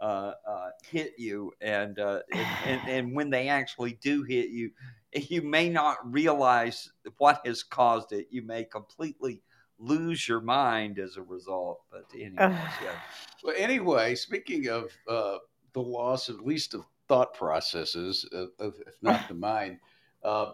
uh, uh hit you and uh and, and, <sighs> and when they actually do hit you you may not realize what has caused it you may completely lose your mind as a result but anyways <sighs> yeah Well, anyway, speaking of uh, the loss, at least of thought processes, uh, of, if not the mind, uh,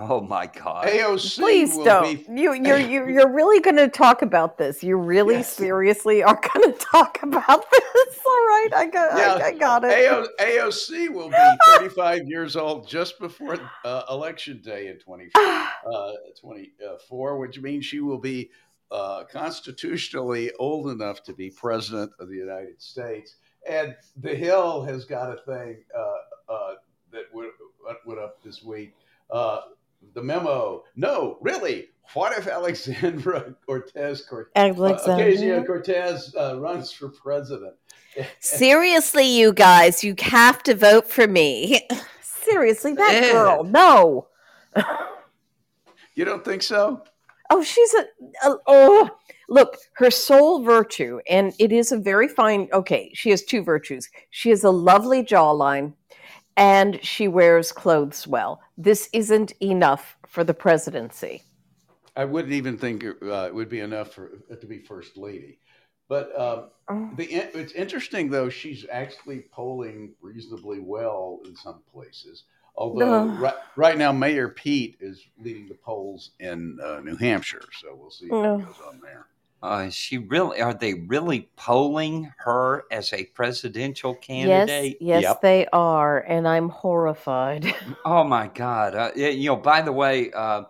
oh my god AOC Please will don't. be. You, you're <laughs> you're you're really going to talk about this. You really Yes. seriously are going <laughs> to talk about <laughs> this. All right, I got Yeah, I, I got it. AO, AOC will be 35 years old just before uh, election day in 20, <sighs> uh, 24, which means she will be uh, constitutionally old enough to be president of the United States. And The Hill has got a thing uh, uh, that went, went up this week. Uh, the memo. No, really. What if Alexandra <laughs> Cortez Cortez Alexandria. Cortez uh, runs for president? <laughs> Seriously, you guys, you have to vote for me. <laughs> Seriously, that Yeah. girl. No. You don't think so? Oh, she's a, a oh. Look, her sole virtue, and it is a very fine. Okay, she has two virtues. She has a lovely jawline, and she wears clothes well. This isn't enough for the presidency. I wouldn't even think uh, it would be enough for to be first lady. But um, Oh. the it's interesting though. She's actually polling reasonably well in some places. Although No. right, right now Mayor Pete is leading the polls in uh, New Hampshire, so we'll see No. what goes on there. Uh, she really are they really polling her as a presidential candidate yes, Yep. they are, and I'm horrified. <laughs> Oh my God! Uh, you know, by the way, uh,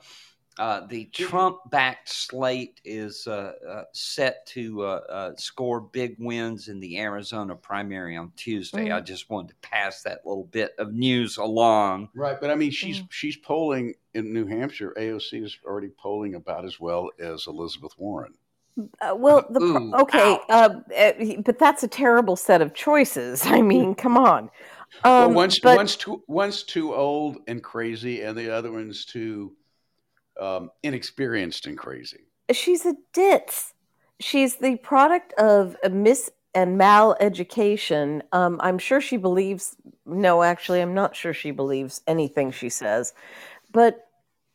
uh, the Trump-backed slate is uh, uh, set to uh, uh, score big wins in the Arizona primary on Tuesday. I just wanted to pass that little bit of news along. Right, but I mean she's she's polling in New Hampshire. AOC is already polling about as well as Elizabeth Warren. Uh, well, the Ooh, okay, uh, but that's a terrible set of choices. I mean, come on. well, Um, one's but one's too one's too old and crazy, and the other one's too um, inexperienced and crazy. she's a ditz. She's the product of a mis and mal-education. Um, I'm sure she believes. No, actually, I'm not sure she believes anything she says. But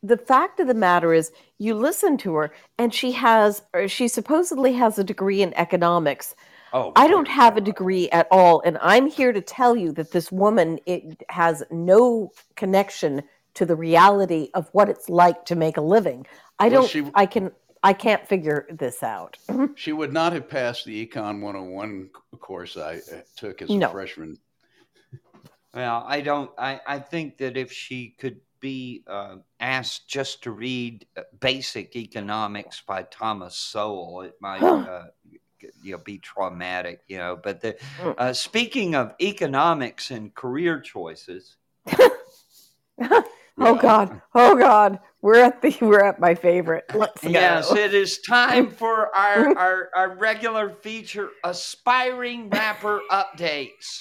the fact of the matter is, you listen to her, and she has, or she supposedly has a degree in economics. Oh, I don't have a degree at all, and I'm here to tell you that this woman it has no connection to the reality of what it's like to make a living. I Well, don't. she- I can. I can't figure this out. <laughs> She would not have passed the Econ 101 c- course I uh, took as a No. freshman. Well, I don't. I, I think that if she could be uh, asked just to read uh, Basic Economics by Thomas Sowell, it might uh, you know, be traumatic. You know. But the, Mm. uh, speaking of economics and career choices, <laughs> Oh God! Oh God! We're at the. We're at my favorite. Let's go. yes, it is time <laughs> for our, our our regular feature, aspiring rapper updates.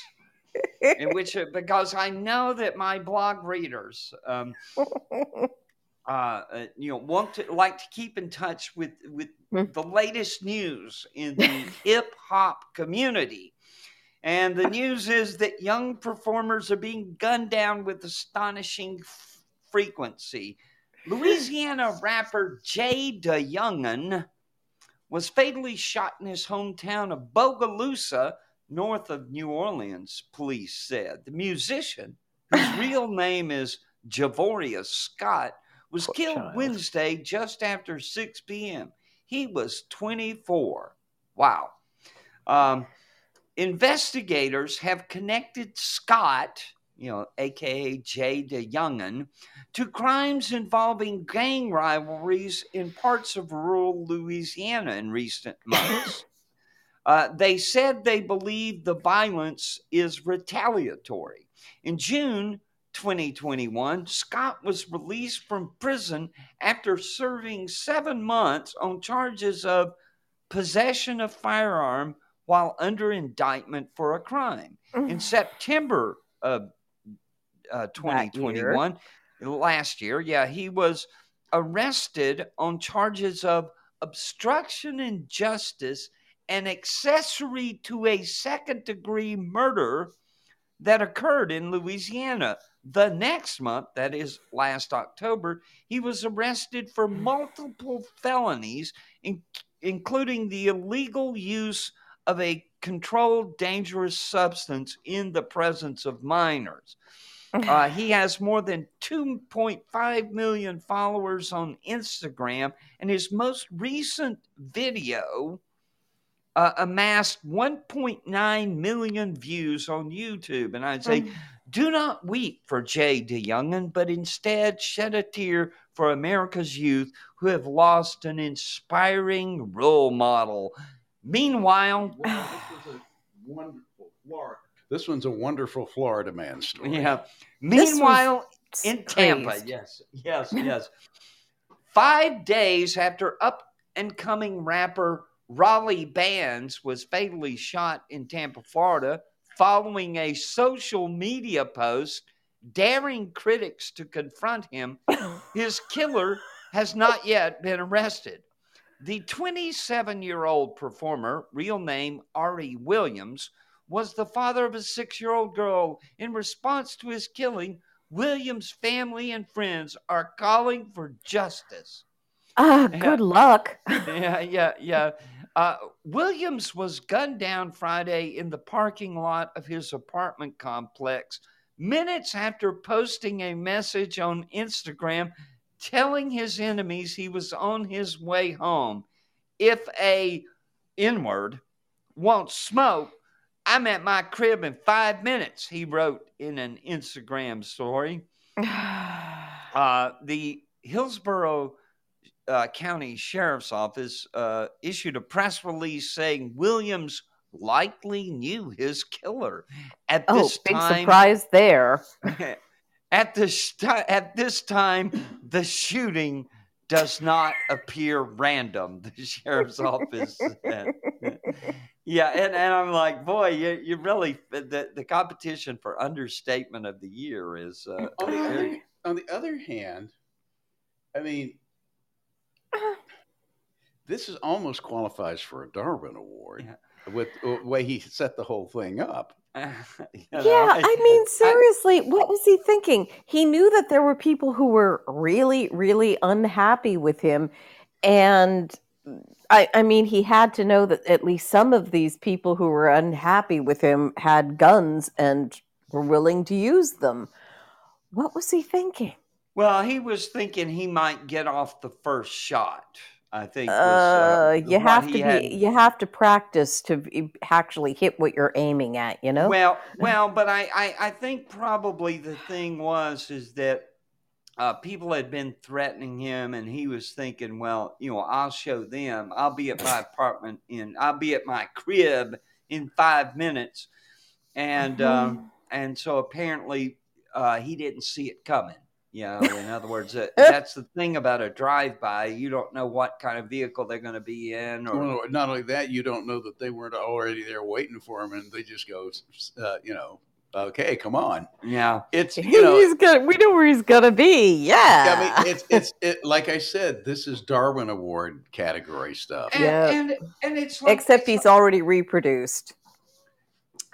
In which uh, because I know that my blog readers, um, <laughs> uh, uh, you know, want to like to keep in touch with with Hmm. the latest news in the <laughs> hip hop community. And the news is that young performers are being gunned down with astonishing f- frequency. Louisiana rapper Jay Da Youngan was fatally shot in his hometown of Bogalusa, north of New Orleans, police said. The musician, whose <sighs> real name is Javorius Scott, was killed child. Wednesday just after 6 p.m. He was 24. Wow. Um, investigators have connected Scott you know, aka Jay Da Youngan, to crimes involving gang rivalries in parts of rural Louisiana in recent <coughs> months. Uh, they said they believe the violence is retaliatory. In June 2021, Scott was released from prison after serving seven months on charges of possession of firearm while under indictment for a crime. In September of uh, 2021, last year, yeah, he was arrested on charges of obstruction in justice and accessory to a second degree murder that occurred in Louisiana. The next month, that is last October, he was arrested for multiple felonies, in, including the illegal use of a controlled dangerous substance in the presence of minors. <laughs> Uh, he has more than 2.5 million followers on Instagram, and his most recent video uh, amassed 1.9 million views on YouTube. And I'd say, do not weep for Jay Da Youngan, but instead shed a tear for America's youth who have lost an inspiring role model. Meanwhile, <sighs> Wow, this is a wonderful Florida. This one's a wonderful Florida man story. yeah. Meanwhile, in Tampa, crazed. yes, yes, <laughs> yes. Five days after up and coming rapper Rollie Bands was fatally shot in Tampa, Florida, following a social media post daring critics to confront him, <coughs> his killer has not yet been arrested. The 27 year old performer, real name Ari Williams, was the father of a six year old girl. In response to his killing, Williams' family and friends are calling for justice. Ah, Yeah. good luck. <laughs> yeah, yeah, yeah. Uh, Williams was gunned down Friday in the parking lot of his apartment complex minutes after posting a message on Instagram telling his enemies he was on his way home. If a N word won't smoke, I'm at my crib in five minutes, he wrote in an Instagram story. <sighs> Uh, the Hillsborough uh, County Sheriff's Office uh, issued a press release saying Williams likely knew his killer. At oh, this big time, surprise there. <laughs> at this ti- at this time, the shooting does not appear random. The sheriff's office said. <laughs> Yeah, and, and I'm like, boy, you, you really the, the competition for understatement of the year is uh, on the other on the other hand, I mean, <clears throat> this is almost qualifies for a Darwin Award with the way he set the whole thing up. you <laughs> yeah, know, I mean, seriously, what was he thinking? He knew that there were people who were really, really unhappy with him. And I, I mean, he had to know that at least some of these people who were unhappy with him had guns and were willing to use them. What was he thinking? Well, he was thinking he might get off the first shot. I think. Was, Uh, you have to be, had- you have to practice to actually hit what you're aiming at, you know? Well, <laughs> well, but I, I, I think probably the thing was is that uh, people had been threatening him, and he was thinking, well, you know, I'll show them. I'll be at my <laughs> apartment in, I'll be at my crib in five minutes, and um, and so apparently uh, he didn't see it coming. You know, in other words, uh, that's the thing about a drive-by. You don't know what kind of vehicle they're going to be in, or Well, not only that, you don't know that they weren't already there waiting for him, and they just go, uh, you know, okay, come on. yeah. It's you know, he's gonna, we know where he's gonna be. Yeah. I mean, it's it's it, like I said, this is Darwin Award category stuff. And, Yeah. and and it's like, Except it's he's already reproduced.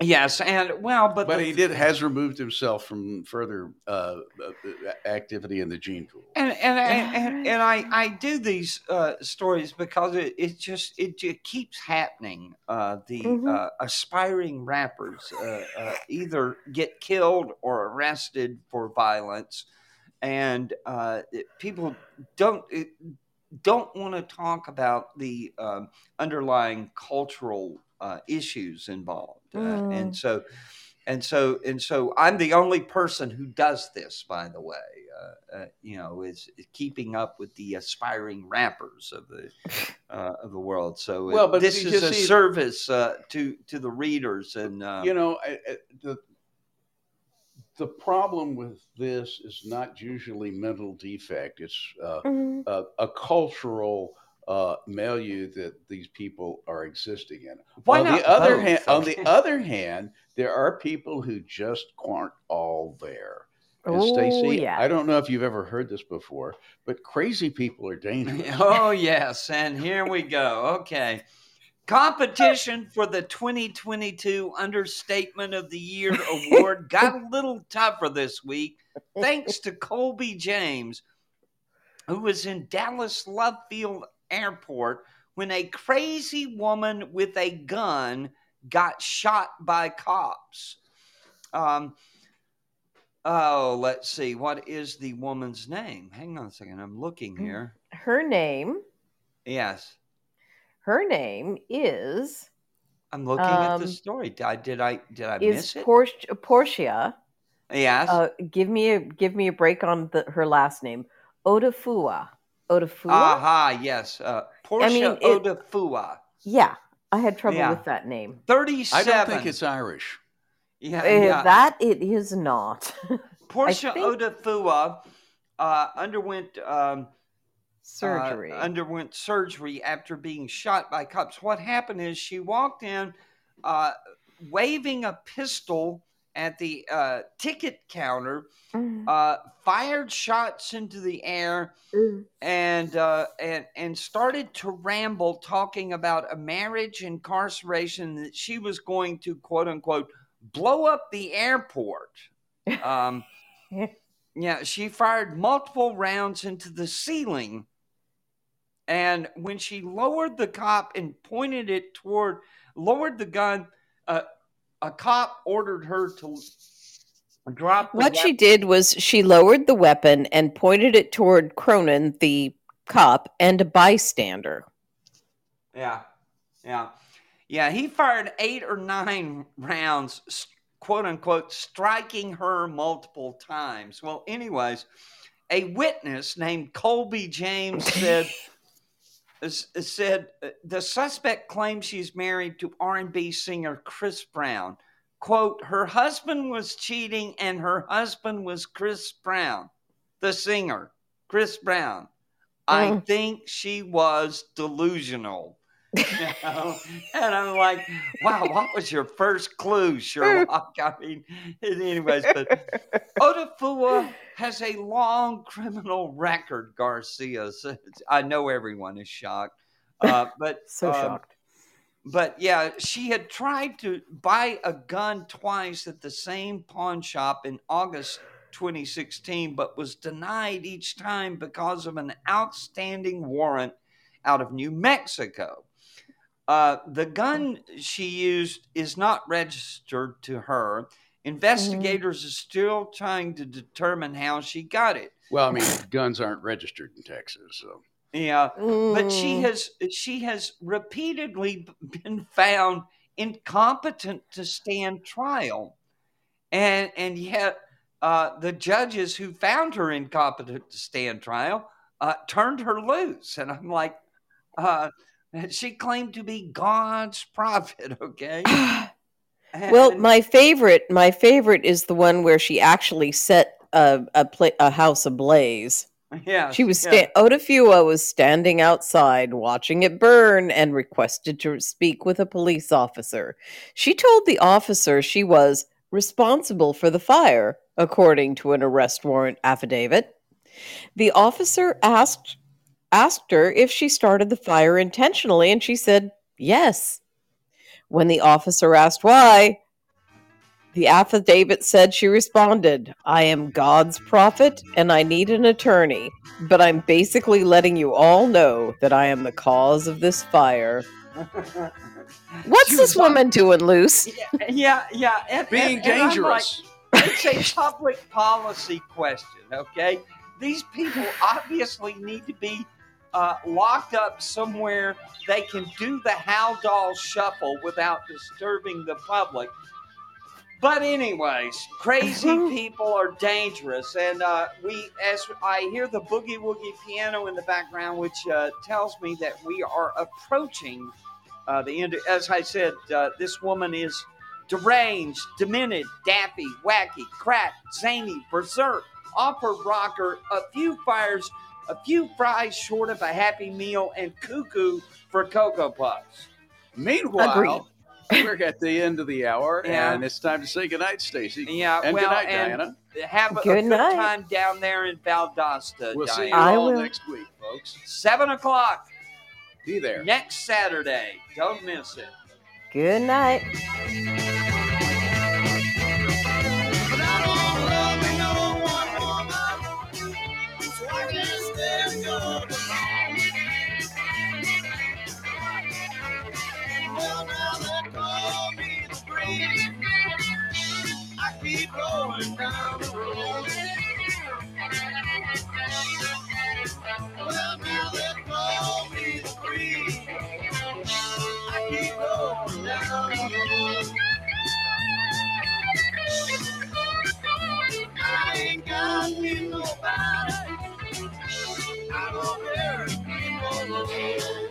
Yes, and well, but, But the- he did has removed himself from further uh, uh, activity in the gene pool. and and I, and, and I I do these uh, stories because it, it just it just keeps happening. Uh, the Mhm. uh, aspiring rappers uh, uh, either get killed or arrested for violence, and uh, it- people don't. It, don't want to talk about the um, underlying cultural uh, issues involved, uh, Mm. and so and so and so I'm the only person who does this, by the way. Uh, uh, you know, is, is keeping up with the aspiring rappers of the <laughs> uh, of the world. So Well, uh, but this is a see- service uh, to to the readers, and uh, you know I- I- the the problem with this is not usually mental defect it's uh, Mhm. a, a cultural uh, milieu that these people are existing in why on not the other hand on the <laughs> other hand there are people who just aren't all there and Oh, Stacy, yeah. I don't know if you've ever heard this before, but crazy people are dangerous. <laughs> Oh, yes. And here we go. Okay. Competition for the 2022 Understatement of the Year <laughs> award got a little tougher this week thanks to Colby James, who was in Dallas Love Field Airport when a crazy woman with a gun got shot by cops. Um, oh, let's see. What is the woman's name? Hang on a second. I'm looking here. Her name, Yes. her name is I'm looking at Um, the story. Did I did I did I is miss it? Portia. Portia. yes. Uh, give me a give me a break on the, her last name. Odufuwa. Odufuwa. Aha, yes. Uh, Portia mean, it- Odufuwa. Yeah, I had trouble Yeah. with that name. 37. I don't think it's Irish. yeah, Uh, yeah. That it is not. <laughs> Portia think- Odufuwa uh, underwent um, Surgery. uh, underwent surgery after being shot by cops. What happened is she walked in uh, waving a pistol at the uh, ticket counter, Mm. uh, fired shots into the air, Mm. and uh, and and started to ramble, talking about a marriage incarceration that she was going to quote unquote blow up the airport. Um, <laughs> yeah, she fired multiple rounds into the ceiling, and when she lowered the cop and pointed it toward, lowered the gun, uh, a cop ordered her to drop. The What she did was she lowered the weapon and pointed it toward Cronin, the cop, and a bystander. Yeah, yeah, yeah. He fired eight or nine rounds, quote unquote, striking her multiple times. Well, anyways, a witness named Colby James said. <laughs> Said uh, the suspect claims she's married to R&B singer Chris Brown. "Quote: Her husband was cheating, and her husband was Chris Brown, the singer, Chris Brown. I Mm. think she was delusional." <laughs> you know? And I'm like, wow, what was your first clue, Sherlock? <laughs> I mean, anyways, but Odufuwa has a long criminal record, Garcia. So I know everyone is shocked. Uh, but <laughs> so um, shocked. but yeah, she had tried to buy a gun twice at the same pawn shop in August 2016, but was denied each time because of an outstanding warrant out of New Mexico. Uh, the gun she used is not registered to her. Investigators are still trying to determine how she got it. Well, I mean, <laughs> guns aren't registered in Texas, so Yeah, but she Mm. has she has repeatedly been found incompetent to stand trial and and yet uh, the judges who found her incompetent to stand trial uh, turned her loose and i'm like uh, <laughs> she claimed to be god's prophet <laughs> okay <sighs> Well, my favorite, my favorite is the one where she actually set a a, pla- a house ablaze. yeah She was yeah. sta- Odufuwa was standing outside watching it burn and requested to speak with a police officer. She told the officer she was responsible for the fire, according to an arrest warrant affidavit. The officer asked asked her if she started the fire intentionally and she said yes. When the officer asked why, the affidavit said she responded, I am God's prophet and I need an attorney, but I'm basically letting you all know that I am the cause of this fire. <laughs> What's She this was on- woman doing loose? yeah yeah yeah and, being and- and I'm like, dangerous. it's a public policy question, okay? These people obviously need to be uh, locked up somewhere they can do the Haldol shuffle without disturbing the public. But anyways, crazy <laughs> people are dangerous, and uh, we, as I hear the boogie woogie piano in the background, which uh, tells me that we are approaching uh, the end. As I said, uh, this woman is deranged, demented, daffy, wacky, crack, zany, berserk, opera rocker, a few fires, a few fries short of a happy meal, and cuckoo for cocoa puffs. Meanwhile, Agreed. we're at the end of the hour, Yeah. and it's time to say goodnight, Stacy. Yeah, And well, good night, and Dianna. have a, a Good good time down there in Valdosta. We'll see you I all will. next week, folks. Seven o'clock Be there. next Saturday. Don't miss it. Good night. The road. Well, now the. I keep down the road. I ain't got nobody. I don't care if people.